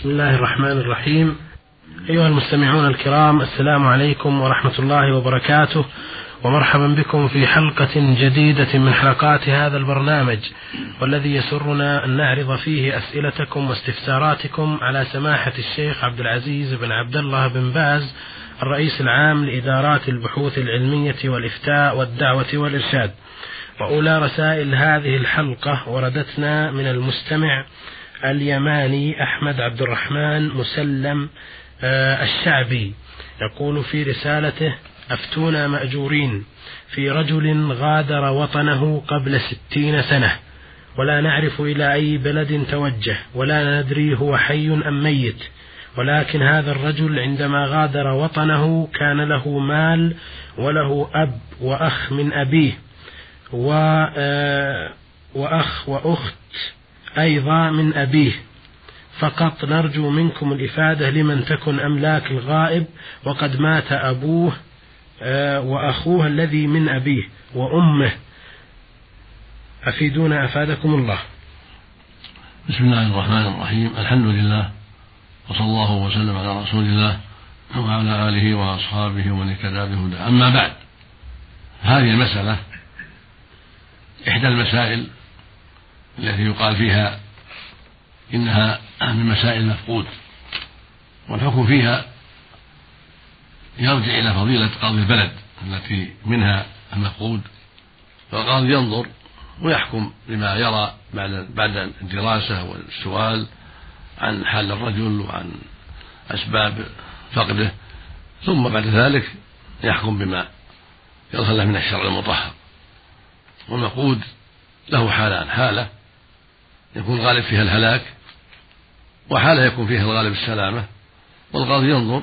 بسم الله الرحمن الرحيم. أيها المستمعون الكرام السلام عليكم ورحمة الله وبركاته ومرحبا بكم في حلقة جديدة من حلقات هذا البرنامج والذي يسرنا أن نعرض فيه أسئلتكم واستفساراتكم على سماحة الشيخ عبد العزيز بن عبد الله بن باز الرئيس العام لإدارات البحوث العلمية والإفتاء والدعوة والإرشاد. وأولى رسائل هذه الحلقة وردتنا من المستمع اليماني أحمد عبد الرحمن مسلم آه، الشعبي. يقول في رسالته أفتونا مأجورين في رجل غادر وطنه قبل ستين سنة. ولا نعرف إلى أي بلد توجه ولا ندري هو حي أم ميت. ولكن هذا الرجل عندما غادر وطنه كان له مال وله أب وأخ من أبيه و آه، وأخ وأخت أيضا من أبيه. فقط نرجو منكم الإفادة لمن تكن أملاك الغائب وقد مات أبوه آه، وأخوه الذي من أبيه وأمه. أفيدونا أفادكم الله. بسم الله الرحمن الرحيم. الحمد لله وصلى الله وسلم على رسول الله وعلى آله وأصحابه ومن اهتدى بهدى أما بعد هذه المسألة إحدى المسائل التي يقال فيها إنها من مسائل المفقود. والحكم فيها يرجع إلى فضيلة قاضي البلد التي منها المفقود. فالقاضي ينظر ويحكم بما يرى بعد بعد الدراسة والسؤال عن حال الرجل وعن أسباب فقده. ثم بعد ذلك يحكم بما يظهر له من الشرع المطهر. والمفقود له حالان حالة يكون غالب فيها الهلاك وحالة يكون فيها الغالب السلامة والقاضي ينظر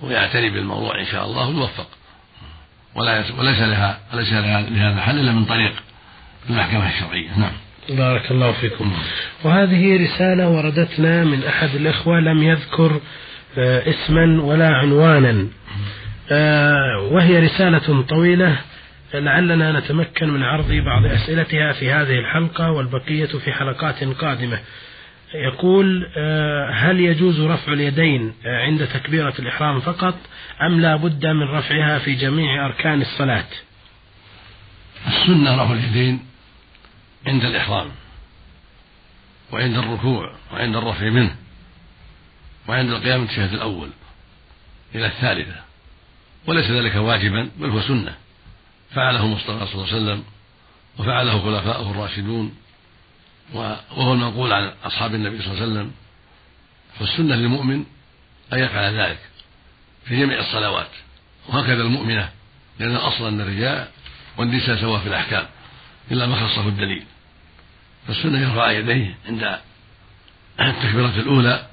ويعتني بالموضوع إن شاء الله ويوفق. ولا وليس لها وليس لها لهذا الحل إلا من طريق المحكمة الشرعية. نعم. بارك الله فيكم. وهذه رسالة وردتنا من أحد الإخوة لم يذكر آه، اسما ولا عنوانا. آه، وهي رسالة طويلة لعلنا نتمكن من عرض بعض أسئلتها في هذه الحلقة والبقية في حلقات قادمة. يقول آه، هل يجوز رفع اليدين آه، عند تكبيرة الإحرام فقط أم لا بد من رفعها في جميع أركان الصلاة؟ السنة رفع اليدين عند الإحرام وعند الركوع وعند الرفع منه وعند القيام التشهد الأول إلى الثالثة وليس ذلك واجبا بل هو سنة. فعله المصطفى صلى الله عليه وسلم وفعله خلفاؤه الراشدون وهو المنقول عن أصحاب النبي صلى الله عليه وسلم. فالسنة للمؤمن أن يفعل ذلك في جميع الصلوات وهكذا المؤمنة لأن الأصل أن الرجال والنساء سواء في الأحكام إلا ما خصه الدليل. فالسنة يرفع يديه عند التكبيرة الأولى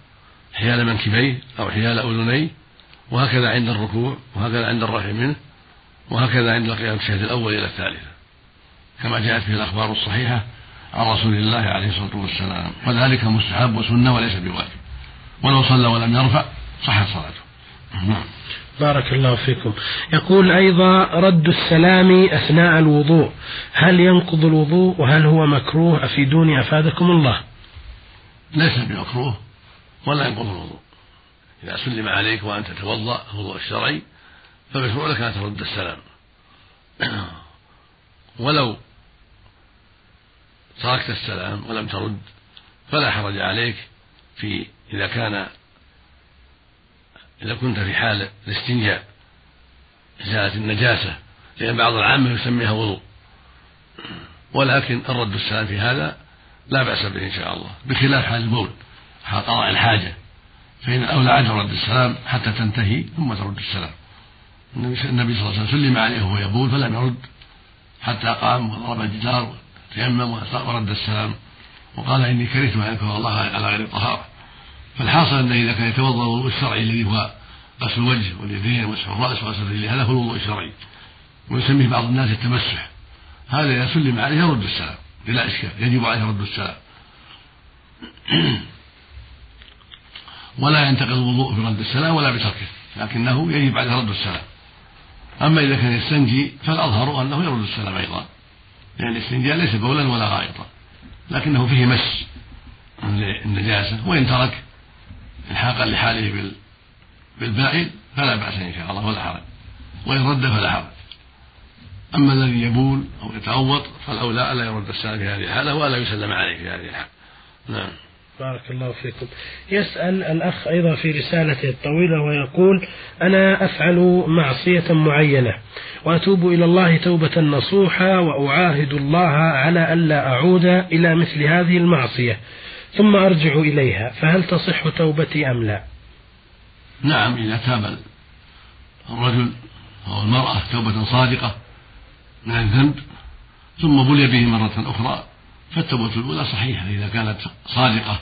حيال منكبيه أو حيال أذنيه وهكذا عند الركوع وهكذا عند الرفع منه وهكذا عند القيام الشهد الأول إلى الثالثة. كما جاءت في الأخبار الصحيحة عن رسول الله عليه الصلاة والسلام وذلك مستحب وسنة وليس بواجب. ولو صلى ولم يرفع صحت صلاته. نعم. بارك الله فيكم. يقول أيضا رد السلام أثناء الوضوء. هل ينقض الوضوء وهل هو مكروه؟ أفيدوني أفادكم الله. ليس بمكروه ولا ينقض الوضوء. إذا سلم عليك وأنت تتوضأ الوضوء الشرعي فمشروع لك أن ترد السلام. ولو تركت السلام ولم ترد فلا حرج عليك في إذا كان إذا كنت في حال الاستنجاء إزالة النجاسة لأن بعض العامة يسميها وضوء. ولكن الرد السلام في هذا لا بأس به إن شاء الله بخلاف حال البول حال قضاء الحاجة. فإن الأولى عدم رد السلام حتى تنتهي ثم ترد السلام. النبي صلى الله عليه وسلم سلم عليه وهو يبول فلم يرد حتى قام وضرب الجدار تيمم ورد السلام. وقال إني كرهت ان اذكر الله على غير الطهارة. فالحاصل انه إذا كان يتوضأ الوضوء الشرعي الذي هو غسل الوجه واليدين ومسح الرأس وغسل الرجلين هذا هو الوضوء الشرعي. ويسميه بعض الناس التمسح. هذا إذا سلم عليه يرد السلام بلا إشكال يجب عليه رد السلام. ولا ينتقل الوضوء برد السلام ولا بتركه لكنه يجب عليه رد السلام. أما إذا كان يستنجي فالأظهر أنه يرد السلام أيضا. لأن الاستنجاء ليس بولا ولا غائطا لكنه فيه مس النجاسة وإن ترك إلحاقا لحاله بالبائن فلا بأس إن شاء الله ولا حرج. وإن رد فلا حرج. أما الذي يبول أو يتغوط فالأولى ألا يرد السائل في هذه الحالة وألا يسلم عليه في هذه الحالة. نعم. بارك الله فيكم. يسأل الأخ أيضا في رسالته الطويلة ويقول أنا أفعل معصية معينة وأتوب إلى الله توبة نصوحة وأعاهد الله على ألا أعود إلى مثل هذه المعصية ثم أرجع إليها فهل تصح توبتي أم لا؟ نعم إذا تاب الرجل أو المرأة توبة صادقة من الذنب ثم بلي به مرة أخرى فالتوبة الأولى صحيحة إذا كانت صادقة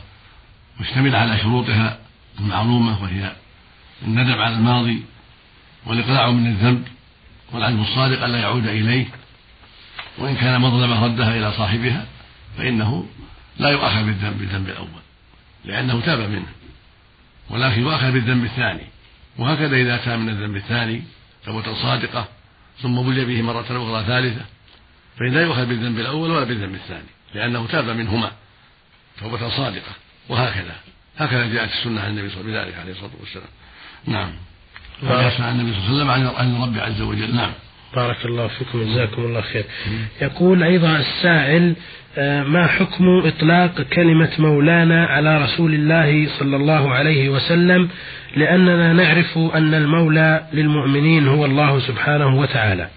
مشتملة على شروطها المعلومة وهي الندم على الماضي والإقلاع من الذنب والعزم الصادق ألا يعود إليه. وإن كان مظلمة ردها إلى صاحبها فإنه لا يؤاخذ بالذنب بالذنب الأول لأنه تاب منه ولكن يؤاخذ بالذنب الثاني. وهكذا إذا تاب من الذنب الثاني توبة صادقة ثم بلي به مرة أخرى ثالثة فإن لا يؤخذ بالذنب الأول ولا بالذنب الثاني. لأنه تاب منهما. توبة صادقة. وهكذا. هكذا جاءت السنة عن النبي صلى الله عليه وسلم عليه الصلاة والسلام. نعم. هذا عن النبي صلى الله عليه وسلم عن الرب عز وجل. نعم. بارك الله فيكم جزاكم الله خير. يقول أيضا السائل آه، ما حكم إطلاق كلمة مولانا على رسول الله صلى الله عليه وسلم؟ لأننا نعرف أن المولى للمؤمنين هو الله سبحانه وتعالى.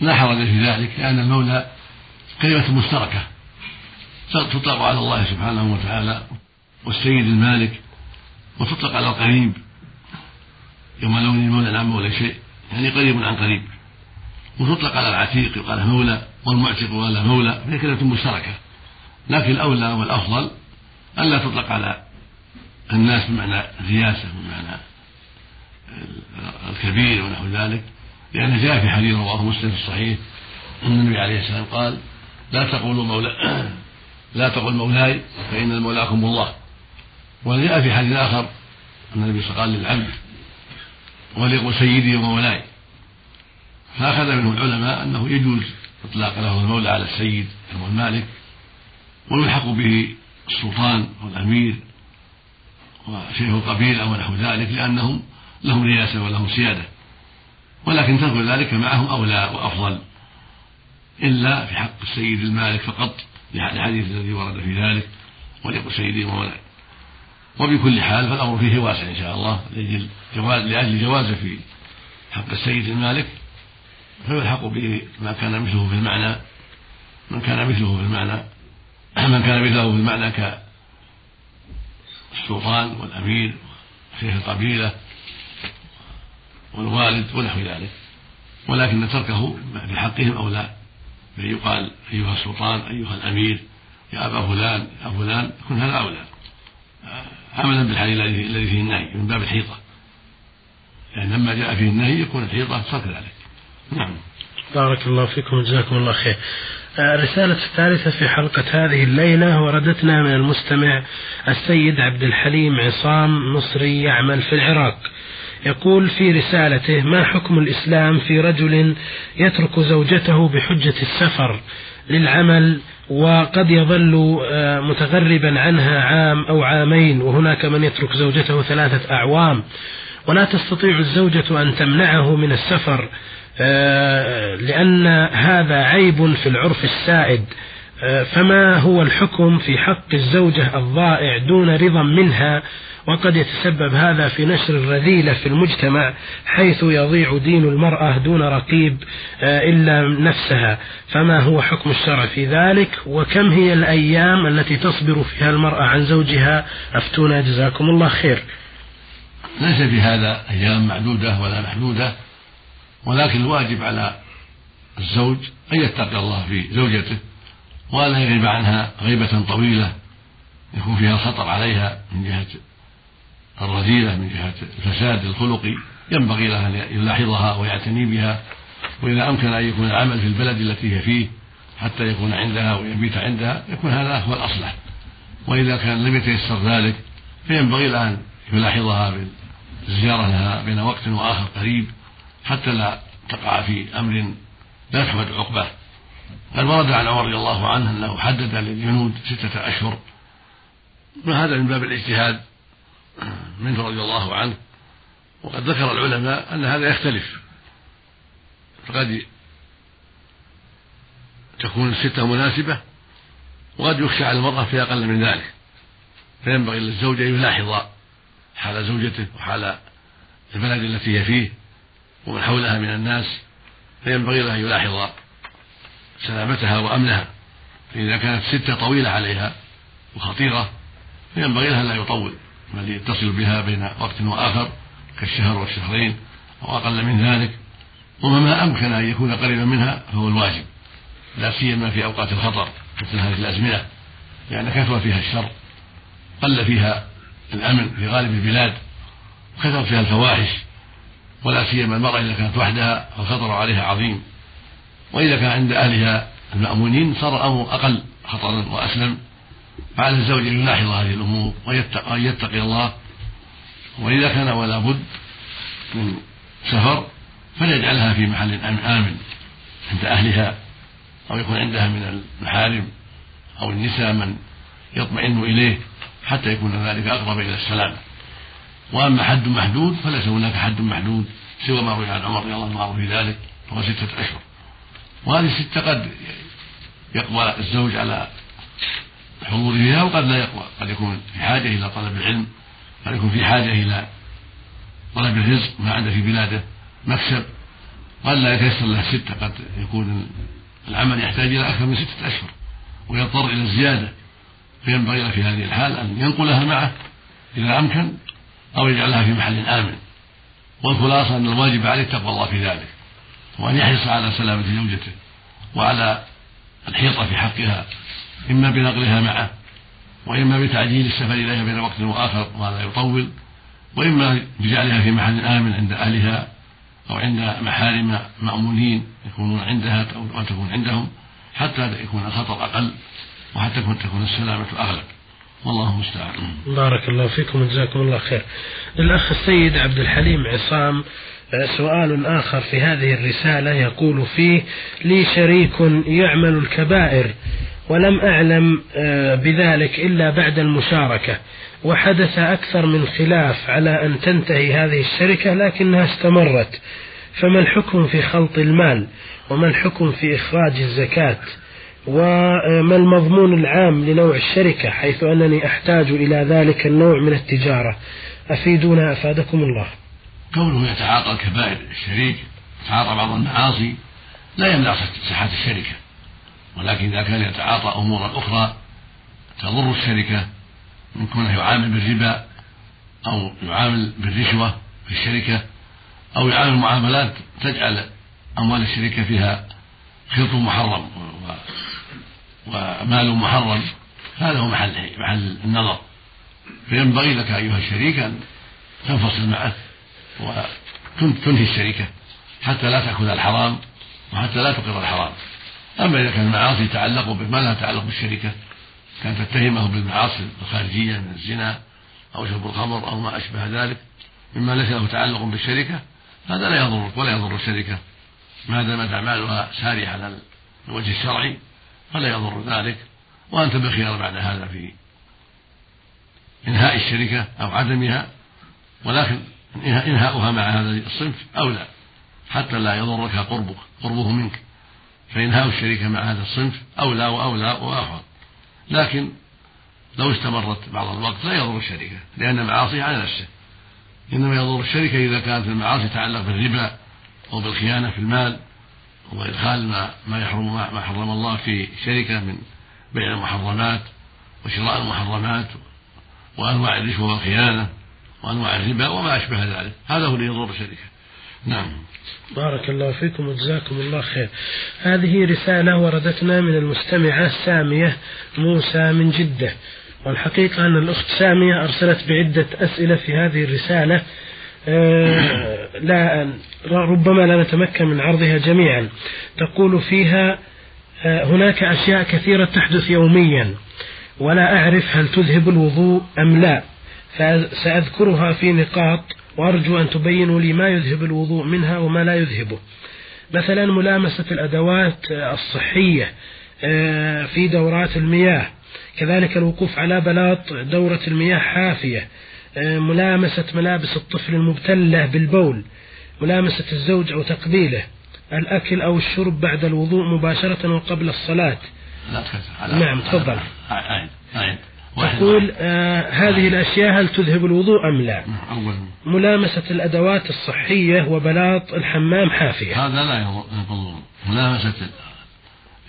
لا حرج في ذلك لأن المولى كلمة مشتركة تطلق على الله سبحانه وتعالى والسيد المالك وتطلق على القريب يوم لون المولى عن مولى شيء يعني قريب عن قريب. وتطلق على العتيق يقال مولى والمعتق قال مولى فهي كلمة مشتركة. لكن الأولى والأفضل ألا تطلق على الناس بمعنى الرياسة بمعنى الكبير ونحو ذلك لأن جاء في حديث رواه مسلم في الصحيح أن النبي عليه السلام قال لا تقولوا مولى لا تقل مولاي فإن مولاكم الله. وجاء في حديث آخر أن النبي قال للعبد وليقل سيدي ومولاي. فأخذ منه العلماء أنه يجوز إطلاق له المولى على السيد أو المالك ويلحق به السلطان والأمير وشيخ القبيلة ونحو ذلك لأنهم لهم رياسة ولهم سيادة. ولكن ترك ذلك معهم أولى وأفضل. إلا في حق السيد المالك فقط لحديث الذي ورد في ذلك وليقل سيدي ومولاي. وبكل حال فالأمر فيه واسع إن شاء الله لأجل جواز لأجل جوازه في حق السيد المالك فيلحق به ما كان مثله في المعنى من كان مثله في المعنى من كان مثله في المعنى كالسلطان والأمير وشيخ القبيلة والوالد ونحو ذلك. ولكن تركه بحقهم أولى بأن يقال أيها السلطان أيها الأمير يا أبا فلان يا فلان يكون هذا أولى. عملا بالحديث الذي فيه النهي من باب الحيطة. لأن لما جاء فيه النهي يكون الحيطة ترك ذلك نعم. بارك الله فيكم وجزاكم الله خير. الرسالة آه، الثالثة في حلقة هذه الليلة وردتنا من المستمع السيد عبد الحليم عصام مصري يعمل في العراق. يقول في رسالته ما حكم الإسلام في رجل يترك زوجته بحجة السفر للعمل وقد يظل آه، متغربا عنها عام أو عامين وهناك من يترك زوجته ثلاثة أعوام ولا تستطيع الزوجة أن تمنعه من السفر آه، لأن هذا عيب في العرف السائد. فما هو الحكم في حق الزوجة الضائع دون رضا منها؟ وقد يتسبب هذا في نشر الرذيلة في المجتمع حيث يضيع دين المرأة دون رقيب آه، إلا نفسها. فما هو حكم الشرع في ذلك؟ وكم هي الأيام التي تصبر فيها المرأة عن زوجها؟ أفتونا جزاكم الله خير. ليس في هذا أيام معدودة ولا محدودة ولكن الواجب على الزوج أن يتقي الله في زوجته. ولا يغيب عنها غيبة طويلة يكون فيها خطر عليها من جهة الرذيلة من جهة الفساد الخلقي ينبغي له أن يلاحظها ويعتني بها وإذا أمكن أن يكون العمل في البلد التي هي فيه حتى يكون عندها ويبيت عندها يكون هذا هو الأصلح وإذا كان لم يتيسر ذلك فينبغي له أن يلاحظها بالزيارة لها بين وقت وآخر قريب حتى لا تقع في أمر لا تحمد عقباه. قد ورد عن عمر رضي الله عنه أنه حدد للجنود ستة أشهر. وهذا من باب الاجتهاد منه رضي الله عنه. وقد ذكر العلماء أن هذا يختلف. فقد تكون الستة مناسبة وقد يخشى على المرأة في أقل من ذلك. فينبغي للزوج أن يلاحظ حال زوجته وحال البلد التي هي فيه ومن حولها من الناس. فينبغي له أن يلاحظ سلامتها وأمنها. فإذا كانت ستة طويلة عليها وخطيرة فينبغي لها لا يطول. بل يتصل بها بين وقت وآخر كالشهر والشهرين أو أقل من ذلك. وما أمكن أن يكون قريبا منها فهو الواجب. لا سيما في أوقات الخطر مثل هذه الأزمنة لأن كثر فيها الشر قل فيها الأمن في غالب البلاد وكثر فيها الفواحش. ولا سيما المرأة إذا كانت وحدها فالخطر عليها عظيم. وإذا كان عند أهلها المأمونين صار الأمر أقل خطرا وأسلم. فعلى الزوج أن يلاحظ هذه الأمور وأن يتقي الله. وإذا كان ولا بد من سفر فليجعلها في محل آمن عند أهلها أو يكون عندها من المحارم أو النساء من يطمئن إليه حتى يكون ذلك أقرب إلى السلام. وأما حد محدود فليس هناك حد محدود سوى ما روي عن عمر رضي الله عنه في ذلك وهو ستة أشهر. وهذه الستة قد يقوى الزوج على الحضور فيها وقد لا يقوى قد يكون في حاجة إلى طلب العلم قد يكون في حاجة إلى طلب الرزق ما عنده في بلاده مكسب. قد لا يتيسر له ستة قد يكون العمل يحتاج إلى أكثر من ستة أشهر ويضطر إلى الزيادة. فينبغي له في هذه الحال أن ينقلها معه إذا أمكن أو يجعلها في محل آمن. والخلاصة أن الواجب عليه تقوى الله في ذلك. وأن يحرص على سلامة زوجته وعلى الحيطة في حقها إما بنقلها معه وإما بتعجيل السفر إليها بين وقت وآخر وهذا يطول وإما بجعلها في محل آمن عند أهلها أو عند محارم مأمونين يكونون عندها أو تكون عندهم حتى يكون الخطر أقل وحتى تكون السلامة أغلب والله المستعان. بارك الله فيكم وجزاكم الله خير. الأخ السيد عبد الحليم عصام سؤال آخر في هذه الرسالة يقول فيه لي شريك يعمل الكبائر ولم أعلم آه، بذلك إلا بعد المشاركة وحدث أكثر من خلاف على أن تنتهي هذه الشركة لكنها استمرت فما الحكم في خلط المال؟ وما الحكم في إخراج الزكاة؟ وما المضمون العام لنوع الشركة؟ حيث أنني أحتاج إلى ذلك النوع من التجارة. أفيدونا أفادكم الله. كونه يتعاطى الكبائر الشريك يتعاطى بعض المعاصي لا يمنع صحة الشركة. ولكن إذا كان يتعاطى أمورا أخرى تضر الشركة من كونه يعامل بالربا أو يعامل بالرشوة في الشركة أو يعامل معاملات تجعل أموال الشركة فيها خلط محرم ومال محرم. هذا هو محل محل النظر. فينبغي لك أيها الشريك أن تنفصل معه. وتنهي الشركة حتى لا تأخذ الحرام وحتى لا تقر الحرام. أما إذا كان المعاصي يتعلق به ما لها تعلق بالشركة؟ كان تتهمه بالمعاصي الخارجية من الزنا أو شرب الخمر أو ما أشبه ذلك مما ليس له تعلق بالشركة هذا لا يضرك ولا يضر الشركة. ما دامت أعمالها سارية على الوجه الشرعي فلا يضر ذلك. وأنت بالخيار بعد هذا في إنهاء الشركة أو عدمها ولكن إنهاؤها مع هذا الصنف أولى حتى لا يضرك قربك قربه منك. فإنهاء الشركة مع هذا الصنف أولى وأولى وأفضل. لكن لو استمرت بعض الوقت لا يضر الشركة لأن المعاصي على نفسه. إنما يضر الشركة إذا كانت المعاصي تتعلق بالربا أو بالخيانة في المال وإدخال ما ما يحرم ما حرم الله في شركة من بيع المحرمات وشراء المحرمات وأنواع الرشوة والخيانة. وأنواع الربا وما أشبه ذلك. هذا هو اللي يضر الشركة. نعم. بارك الله فيكم وجزاكم الله خير. هذه رسالة وردتنا من المستمعة سامية موسى من جدة. والحقيقة أن الأخت سامية أرسلت بعدة أسئلة في هذه الرسالة. آه، لا ربما لا نتمكن من عرضها جميعا. تقول فيها آه، هناك أشياء كثيرة تحدث يوميا. ولا أعرف هل تذهب الوضوء أم لا. فسأذكرها في نقاط وأرجو أن تبينوا لي ما يذهب الوضوء منها وما لا يذهبه مثلا ملامسة الأدوات الصحية آه، في دورات المياه. كذلك الوقوف على بلاط دورة المياه حافية. آه، ملامسة ملابس الطفل المبتلة بالبول. ملامسة الزوج أو تقبيله. الأكل أو الشرب بعد الوضوء مباشرة وقبل الصلاة. لا تكسر نعم تفضل. عين عين تقول آه هذه الأشياء هل تذهب الوضوء أم لا؟ أول. ملامسة الأدوات الصحية وبلاط الحمام حافية. هذا لا ينقض ملامسة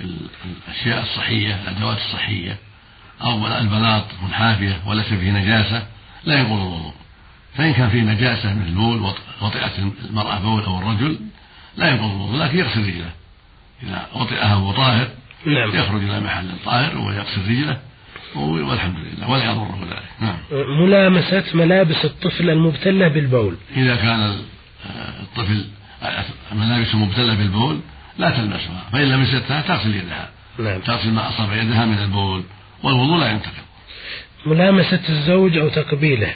الأشياء الصحية الأدوات الصحية أو البلاط منحافية وليس فيه نجاسة لا ينقض الوضوء. فإن كان فيه نجاسة مثل البول وطئت المرأة بول أو الرجل لا ينقض الوضوء لكن يغسل رجله. إذا وطئها وهو طاهر نعم. يخرج إلى محل طاهر ويغسل رجله. والحمد لله. ولا يضره ذلك. نعم. ملامسة ملابس الطفل المبتلة بالبول. إذا كان الطفل ملابسه مبتلة بالبول لا تلمسها. فإن لمستها تغسل يدها. نعم. تغسل ما أصاب يدها من البول. والوضوء لا ينتقض. ملامسة الزوج أو تقبيله.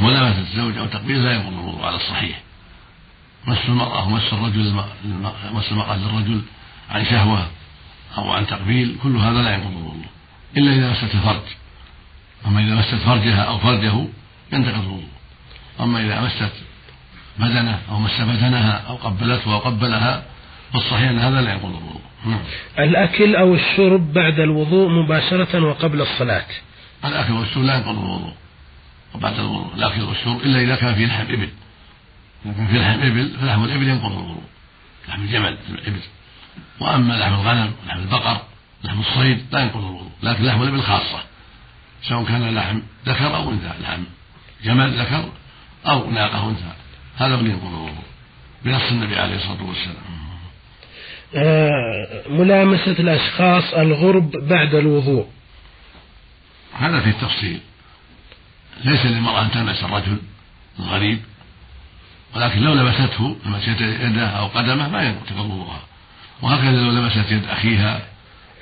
ملامسة الزوج أو تقبيله لا ينقض الوضوء على الصحيح. مس المرأة ومس الرجل مس المرأة للرجل عن شهوة أو عن تقبيل كل هذا لا ينقض الوضوء. إلا إذا مست الفرج. أما إذا مست فرجها أو فرجه ينتقض الوضوء. أما إذا مست بدنه أو مس بدنها أو قبلته أو قبلها فالصحيح أن هذا لا ينقض الوضوء. نعم. الأكل أو الشرب بعد الوضوء مباشرة وقبل الصلاة. الأكل والشرب لا ينقض الوضوء. وبعد الوضوء الأكل والشرب إلا إذا كان فيه لحم إبل. إذا كان فيه لحم إبل فلحم الإبل ينقض الوضوء. لحم الجمل الإبل. وأما لحم الغنم ولحم البقر لحم الصيد لا ينقض الوضوء لكن لحم الإبل خاصة سواء كان لحم ذكر أو أنثى لحم جمل ذكر أو ناقة أنثى هذا اللي ينقض الوضوء بنص النبي عليه الصلاة والسلام. آه، ملامسة الأشخاص الغرب بعد الوضوء. هذا في التفصيل. ليس للمرأة أن تلمس الرجل الغريب ولكن لو لمسته لمست يده أو قدمه ما ينقض وضوءها. وهكذا لو لمست يد أخيها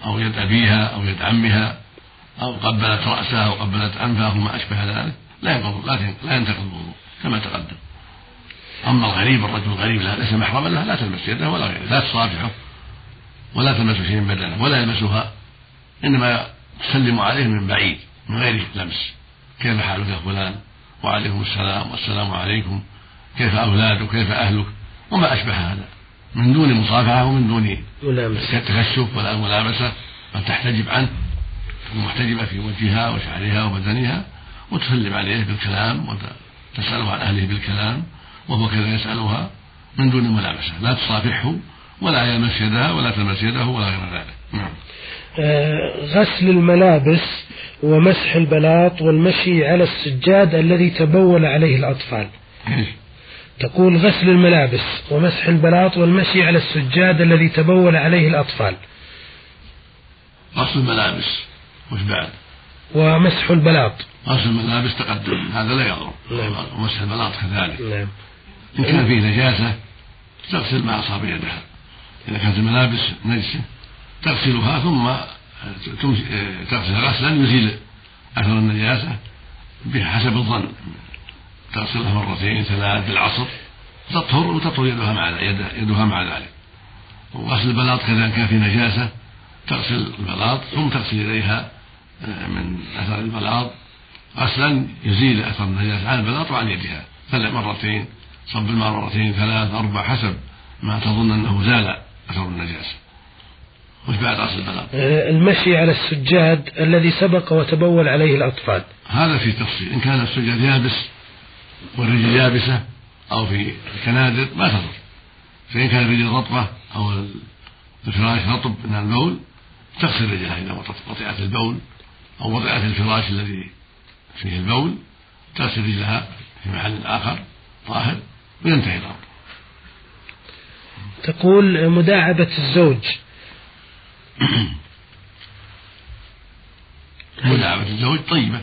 أو يد أبيها أو يد عمها أو قبلت رأسها أو قبلت أنفه أو ما أشبه ذلك لا ينقض لا ينتقض الوضوء كما تقدم. أما الغريب الرجل الغريب ليس محرما له لا تلمس يده ولا غيره لا تصافحه ولا تلمس شيء من بدنه ولا يلمسها إنما تسلم عليه من بعيد من غير لمس. كيف حالك يا فلان؟ وعليكم السلام والسلام عليكم. كيف أولادك؟ كيف أهلك؟ وما أشبه هذا. من دون مصافحة ومن دون تكشف ولا ملامسة بل تحتجب عنه محتجبة في وجهها وشعرها وبدنها وتسلم عليه بالكلام وتسأله عن أهله بالكلام وهو كذا يسألها من دون ملامسة. لا تصافحه ولا يلمس يدها ولا تلمس يده ولا غير ذلك. نعم. آه غسل الملابس ومسح البلاط والمشي على السجاد الذي تبول عليه الأطفال؟ تقول غسل الملابس ومسح البلاط والمشي على السجاد الذي تبول عليه الأطفال. غسل الملابس وش بعد؟ ومسح البلاط. غسل الملابس تقدم هذا لا يضر. نعم. ومسح البلاط كذلك. نعم. إن كان فيه نجاسة تغسل ما أصاب يدها. إذا كانت الملابس نجسة تغسلها ثم تغسلها غسلا يزيل أثر النجاسة بحسب الظن. تغسلها مرتين ثلاث بالعصر تطهر وتطهر يدها مع يدها مع ذلك. وغسل البلاط كذا كان في نجاسة تغسل البلاط ثم تغسل يديها آه، من أثر البلاط. غسلا يزيل أثر النجاسة عن البلاط وعن يدها. ثلاث مرتين صب الماء مرتين ثلاث أربع حسب ما تظن أنه زال أثر النجاسة. وش بعد غسل البلاط؟ آه، المشي على السجاد الذي سبق وتبول عليه الأطفال. هذا في تفصيل. إن كان السجاد يابس والرجل يابسة أو في الكنادر ما تضر. فإن كان الرجل رطبة أو الفراش رطب من البول تغسل رجلها إذا وطئت البول أو وضعت الفراش الذي فيه البول تغسل رجلها في محل آخر طاهر وينتهي الأمر. تقول مداعبة الزوج. مداعبة الزوج طيبة.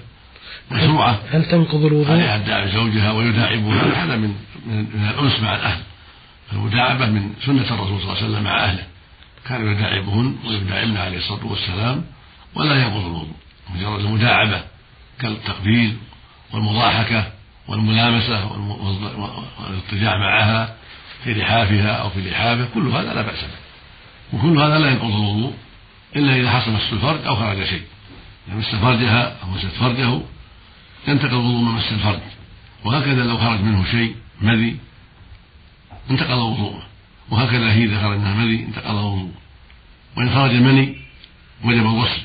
مشروعة. هل تنقض الوضوء؟ عليها تداعب زوجها ويداعبها. هذا من من الأنس مع الأهل المداعبة من سنة الرسول صلى الله عليه وسلم مع أهله. كان يداعبهن ويداعبن عليه الصلاة والسلام ولا ينقض الوضوء. مجرد المداعبة كالتقبيل والمضاحكة والملامسة والاضطجاع معها في لحافها أو في لحافه. كل هذا لا بأس به. وكل هذا لا ينقض الوضوء إلا إذا حصل مس الفرج أو خرج شيء. إذا مس فرجها أو مست فرجه ينتقض الوضوء من مس الفرج وهكذا لو خرج منه شيء مذي انتقض وضوءه. وهكذا هي إذا خرج منها مذي انتقض وضوءه. وإن خرج المني وجب الغسل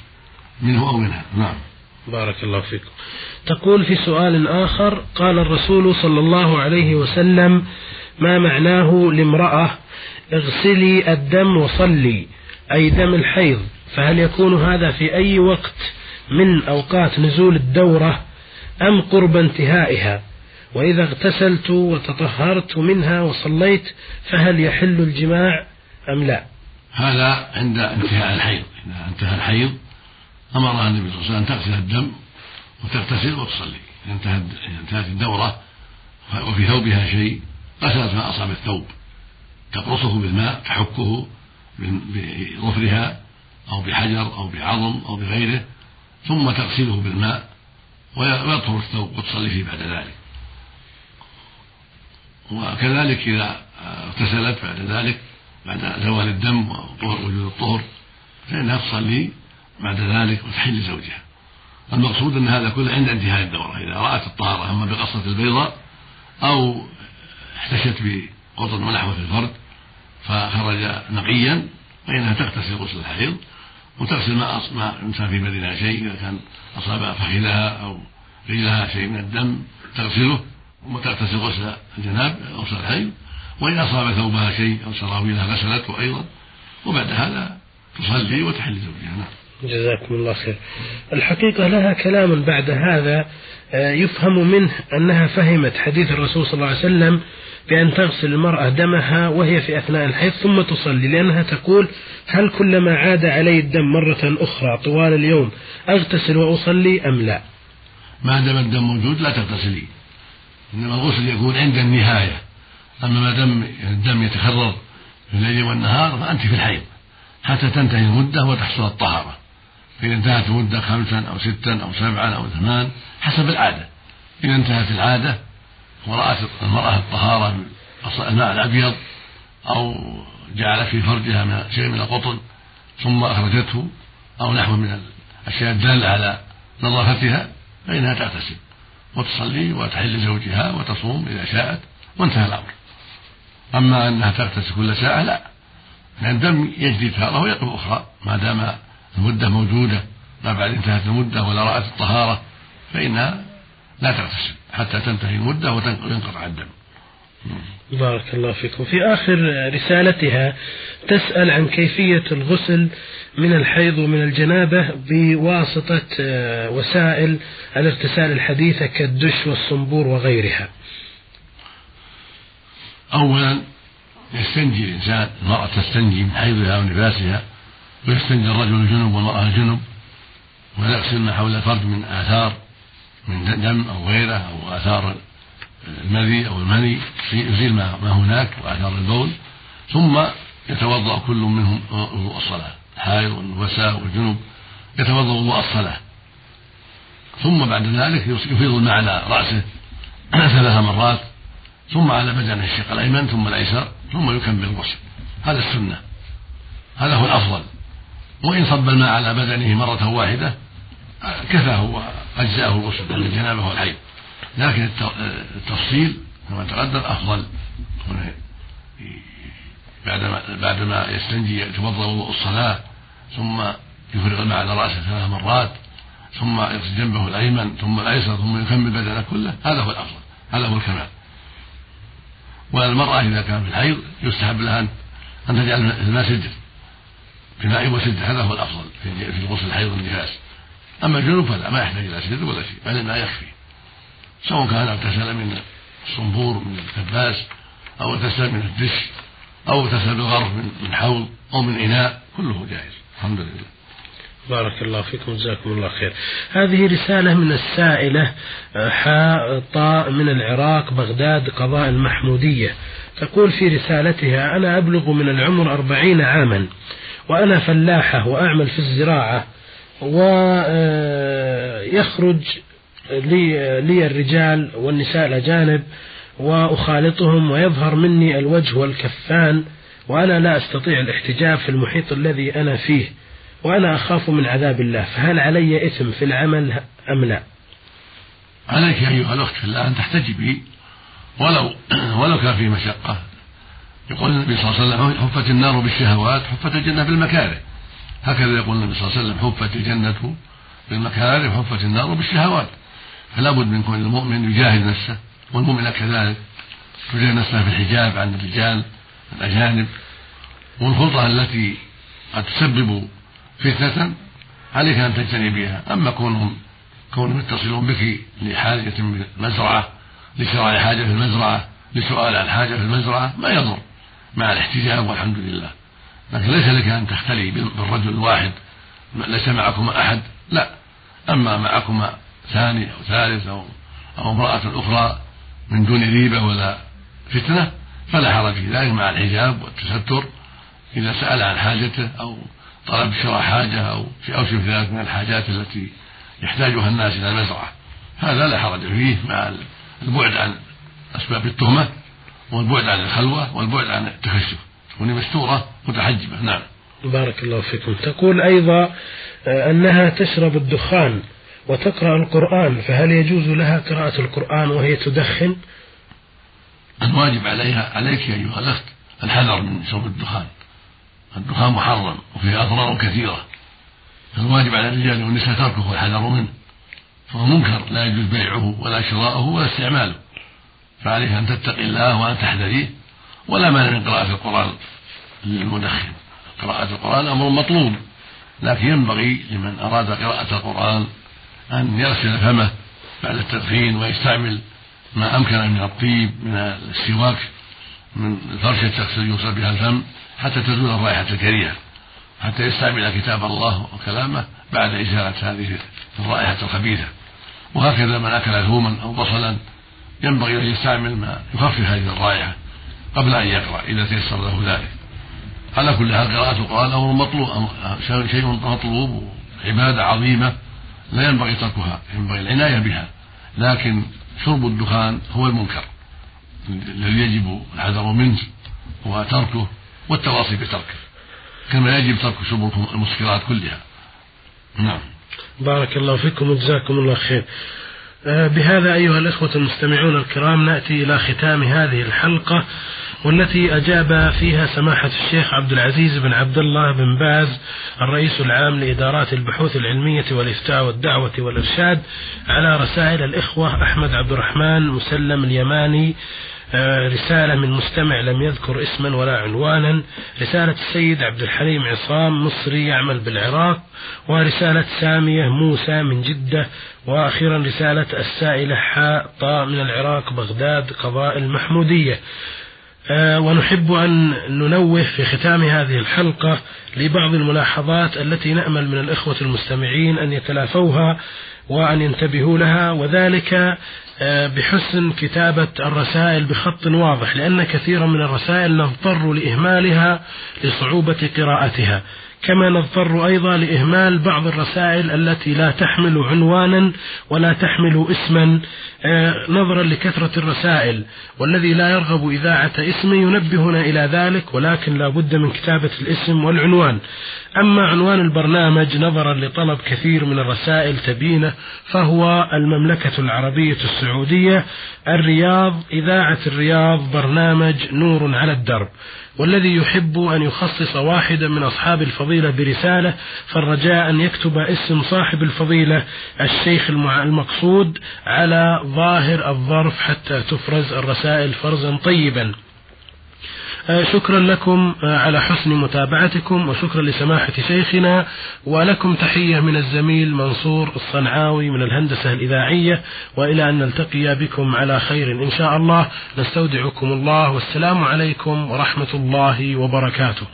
منه أو منها. نعم. بارك الله فيكم تقول في سؤال آخر قال الرسول صلى الله عليه وسلم ما معناه لامرأة اغسلي الدم وصلي أي دم الحيض؟ فهل يكون هذا في أي وقت من أوقات نزول الدورة أم قرب انتهائها؟ وإذا اغتسلت وتطهرت منها وصليت فهل يحل الجماع أم لا؟ هذا عند انتهاء الحيض. إذا انتهى الحيض أمرها النبي صلى الله عليه وسلم أن تغسل الدم وتغتسل وتصلي. إذا انتهت انتهت الدورة وفي ثوبها شيء غسلت ما أصاب الثوب. تقرصه بالماء تحكه بظفرها أو بحجر أو بعظم أو بغيره ثم تغسله بالماء ويطهر الثوب وتصلي فيه بعد ذلك. وكذلك إذا اغتسلت بعد ذلك بعد زوال الدم ووجود الطهر فإنها تصلي بعد ذلك وتحل زوجها المقصود أن هذا كله عند انتهاء الدورة. إذا رأت الطهارة أما بقصة البيضاء أو احتشت بقطن ونحوه في الفرد فخرج نقيا فإنها تغتسل غسل الحيض وتغسل ما ما انسى في بدنها شيء إذا كان أصاب فخذها أو رجلها شيء من الدم تغسله ثم تغتسل غسل الجناب غسل الحيض وإن أصاب ثوبها شيء أو سراويلها غسلته أيضا وبعد هذا تصلي وتحل زوجها. نعم. جزاكم الله خير. الحقيقة لها كلام بعد هذا آه، يفهم منه أنها فهمت حديث الرسول صلى الله عليه وسلم بأن تغسل المرأة دمها وهي في أثناء الحيض ثم تصلي لأنها تقول هل كلما عاد علي الدم مرة أخرى طوال اليوم أغتسل وأصلي أم لا؟ ما دام الدم موجود لا تغتسلي. إنما الغسل يكون عند النهاية. أما ما دام الدم يتكرر في الليل والنهار فأنت في الحيض حتى تنتهي المدة وتحصل الطهارة. فإذا انتهت المدة خمسا أو ستا أو سبعا أو ثمان حسب العادة. إذا انتهت العادة ورأت المرأة الطهارة الماء الأبيض أو جعل في فرجها من شيء من القطن ثم أخرجته أو نحو من الأشياء الدالة على نظافتها فإنها تغتسل وتصلي وتحل زوجها وتصوم إذا شاءت وانتهى الأمر. أما أنها تغتسل كل ساعة لا. لأن الدم يجري تارة ويقف أخرى. ما دام المدة موجودة ما بعد انتهت المدة ولا رأت الطهارة فإنها لا تغتسل حتى تنتهي المدة وينقطع الدم. بارك الله فيكم. في آخر رسالتها تسأل عن كيفية الغسل من الحيض ومن الجنابة بواسطة آه، وسائل الاغتسال الحديثة كالدش والصنبور وغيرها. أولا يستنجي الإنسان المرأة تستنجي من حيضها ونفاسها ويستنجي الرجل الجنب والمرأة الجنب ويغسل ما حول الفرج من آثار من دم أو غيره أو آثار المذي أو المني يزيل ما هناك وآثار البول. ثم يتوضأ كل منهم وضوء الصلاة. الحائض والنفساء والجنب يتوضأ وضوء الصلاة. ثم بعد ذلك يفيض الماء على رأسه ثلاث مرات. ثم على بدنه الشق الأيمن ثم الأيسر ثم يكمل الغسل. هذا السنة. هذا هو الأفضل. وإن صب الماء على بدنه مرة واحدة كفاه وأجزاه الغسل عن الجنابة والحيض لكن التفصيل كما تقدم أفضل. بعدما بعدما يستنجي يتوضأ وضوء الصلاة ثم يفرغ الماء على رأسه ثلاث مرات ثم يغسل جنبه الأيمن ثم الايسر ثم يكمل بدنه كله هذا هو الأفضل. هذا هو الكمال. والمرأة إذا كان في الحيض يستحب لها ان تجعل الماء سدر بماء وسدر هذا هو الأفضل في غسل الحيض والنفاس. أما الجنوب فلا ما يحتاج إلى سدر ولا شيء بل الماء يكفي. سواء كان اغتسل من الصنبور من الكباس أو اغتسل من الدش أو اغتسل بالغرف من حوض أو من إناء كله جائز الحمد لله. بارك الله فيكم جزاكم الله خير. هذه رسالة من السائلة حاء طاء من العراق بغداد قضاء المحمودية. تقول في رسالتها أنا أبلغ من العمر أربعين عاما وأنا فلاحة وأعمل في الزراعة. ويخرج لي, لي الرجال والنساء الأجانب وأخالطهم ويظهر مني الوجه والكفان وأنا لا أستطيع الاحتجاب في المحيط الذي أنا فيه وأنا أخاف من عذاب الله فهل علي إثم في العمل أم لا؟ عليك أيها الأخت في الله أن تحتجبي ولو ولو كان فيه مشقة. يقول النبي صلى الله عليه وسلم حفت النار بالشهوات حفت الجنة بالمكاره. هكذا يقول النبي صلى الله عليه وسلم حفت الجنة بالمكاره وحفت النار بالشهوات. فلا بد من كل المؤمن يجاهد نفسه والمؤمنة كذلك تجاهد نفسها في الحجاب عن الرجال الأجانب. والخلطة التي قد تسبب فتنة عليك أن تجتنبيها أما كونهم كونهم يتصلون بك لحاجة في المزرعة لشراء حاجة في المزرعة لسؤال عن حاجة في المزرعة ما يضر مع الاحتجاب والحمد لله. لكن ليس لك أن تختلي بالرجل الواحد ليس معكما أحد. لا. أما معكما ثاني أو ثالث أو أو امرأة أخرى من دون ريبة ولا فتنة فلا حرج في ذلك مع الحجاب والتستر. إذا سأل عن حاجته أو طلب شراء حاجة أو في أو شبه ذلك من الحاجات التي يحتاجها الناس إلى المزرعة هذا لا حرج فيه مع البعد عن أسباب التهمة والبعد عن الخلوة والبعد عن التكشف تكون مستورة متحجبة نعم. بارك الله فيكم. تقول أيضا آه، أنها تشرب الدخان وتقرأ القرآن فهل يجوز لها قراءة القرآن وهي تدخن؟ الواجب عليها عليك أيها الأخت الحذر من شرب الدخان. الدخان محرم وفيه أضرار كثيرة. فالواجب على الرجال والنساء تركه والحذر منه. فهو منكر لا يجوز بيعه ولا شراؤه ولا استعماله. فعليك أن تتقي الله وأن تحذريه. ولا مانع من قراءة القرآن للمدخن قراءة القرآن أمر مطلوب لكن ينبغي لمن أراد قراءة القرآن أن يغسل فمه بعد التدخين ويستعمل ما أمكن من الطيب من السواك من فرشة تغسل يوصل بها الفم حتى تزول الرائحة الكريهة حتى يستعمل كتاب الله وكلامه بعد إزالة هذه الرائحة الخبيثة. وهكذا من أكل ثوما أو بصلا ينبغي أن يستعمل ما يخفف هذه الرائحة. قبل أن يقرأ إذا تيسر له ذلك. على كل حال قراءة القرآن أمر مطلوب شيء مطلوب عبادة عظيمة لا ينبغي تركها ينبغي العناية بها. لكن شرب الدخان هو المنكر الذي يجب الحذر منه وتركه والتواصي بتركه كما يجب ترك شرب المسكرات كلها. نعم. بارك الله فيكم وجزاكم الله خير. بهذا أيها الإخوة المستمعون الكرام نأتي إلى ختام هذه الحلقة والتي أجاب فيها سماحة الشيخ عبد العزيز بن عبد الله بن باز الرئيس العام لإدارات البحوث العلمية والإفتاء والدعوة والإرشاد على رسائل الإخوة أحمد عبد الرحمن مسلم اليماني آه، رسالة من مستمع لم يذكر اسما ولا عنوانا. رسالة السيد عبد الحليم عصام مصري يعمل بالعراق. ورسالة سامية موسى من جدة. وأخيرا رسالة السائلة حاء طاء من العراق بغداد قضاء المحمودية. آه، ونحب أن ننوه في ختام هذه الحلقة لبعض الملاحظات التي نأمل من الإخوة المستمعين أن يتلافوها وأن ينتبهوا لها وذلك آه، بحسن كتابة الرسائل بخط واضح لأن كثيرا من الرسائل نضطر لإهمالها لصعوبة قراءتها. كما نضطر أيضا لإهمال بعض الرسائل التي لا تحمل عنوانا ولا تحمل اسما آه، نظرا لكثرة الرسائل. والذي لا يرغب إذاعة اسمه ينبهنا إلى ذلك ولكن لا بد من كتابة الاسم والعنوان. أما عنوان البرنامج نظرا لطلب كثير من الرسائل تبينه فهو المملكة العربية السعودية الرياض إذاعة الرياض برنامج نور على الدرب. والذي يحب أن يخصص واحدا من أصحاب الفضيلة برسالة فالرجاء أن يكتب اسم صاحب الفضيلة الشيخ المقصود على ظاهر الظرف حتى تفرز الرسائل فرزا طيبا. شكرا لكم آه، على حسن متابعتكم وشكرا لسماحة شيخنا ولكم تحية من الزميل منصور الصنعاوي من الهندسة الإذاعية وإلى أن نلتقي بكم على خير إن شاء الله. نستودعكم الله والسلام عليكم ورحمة الله وبركاته.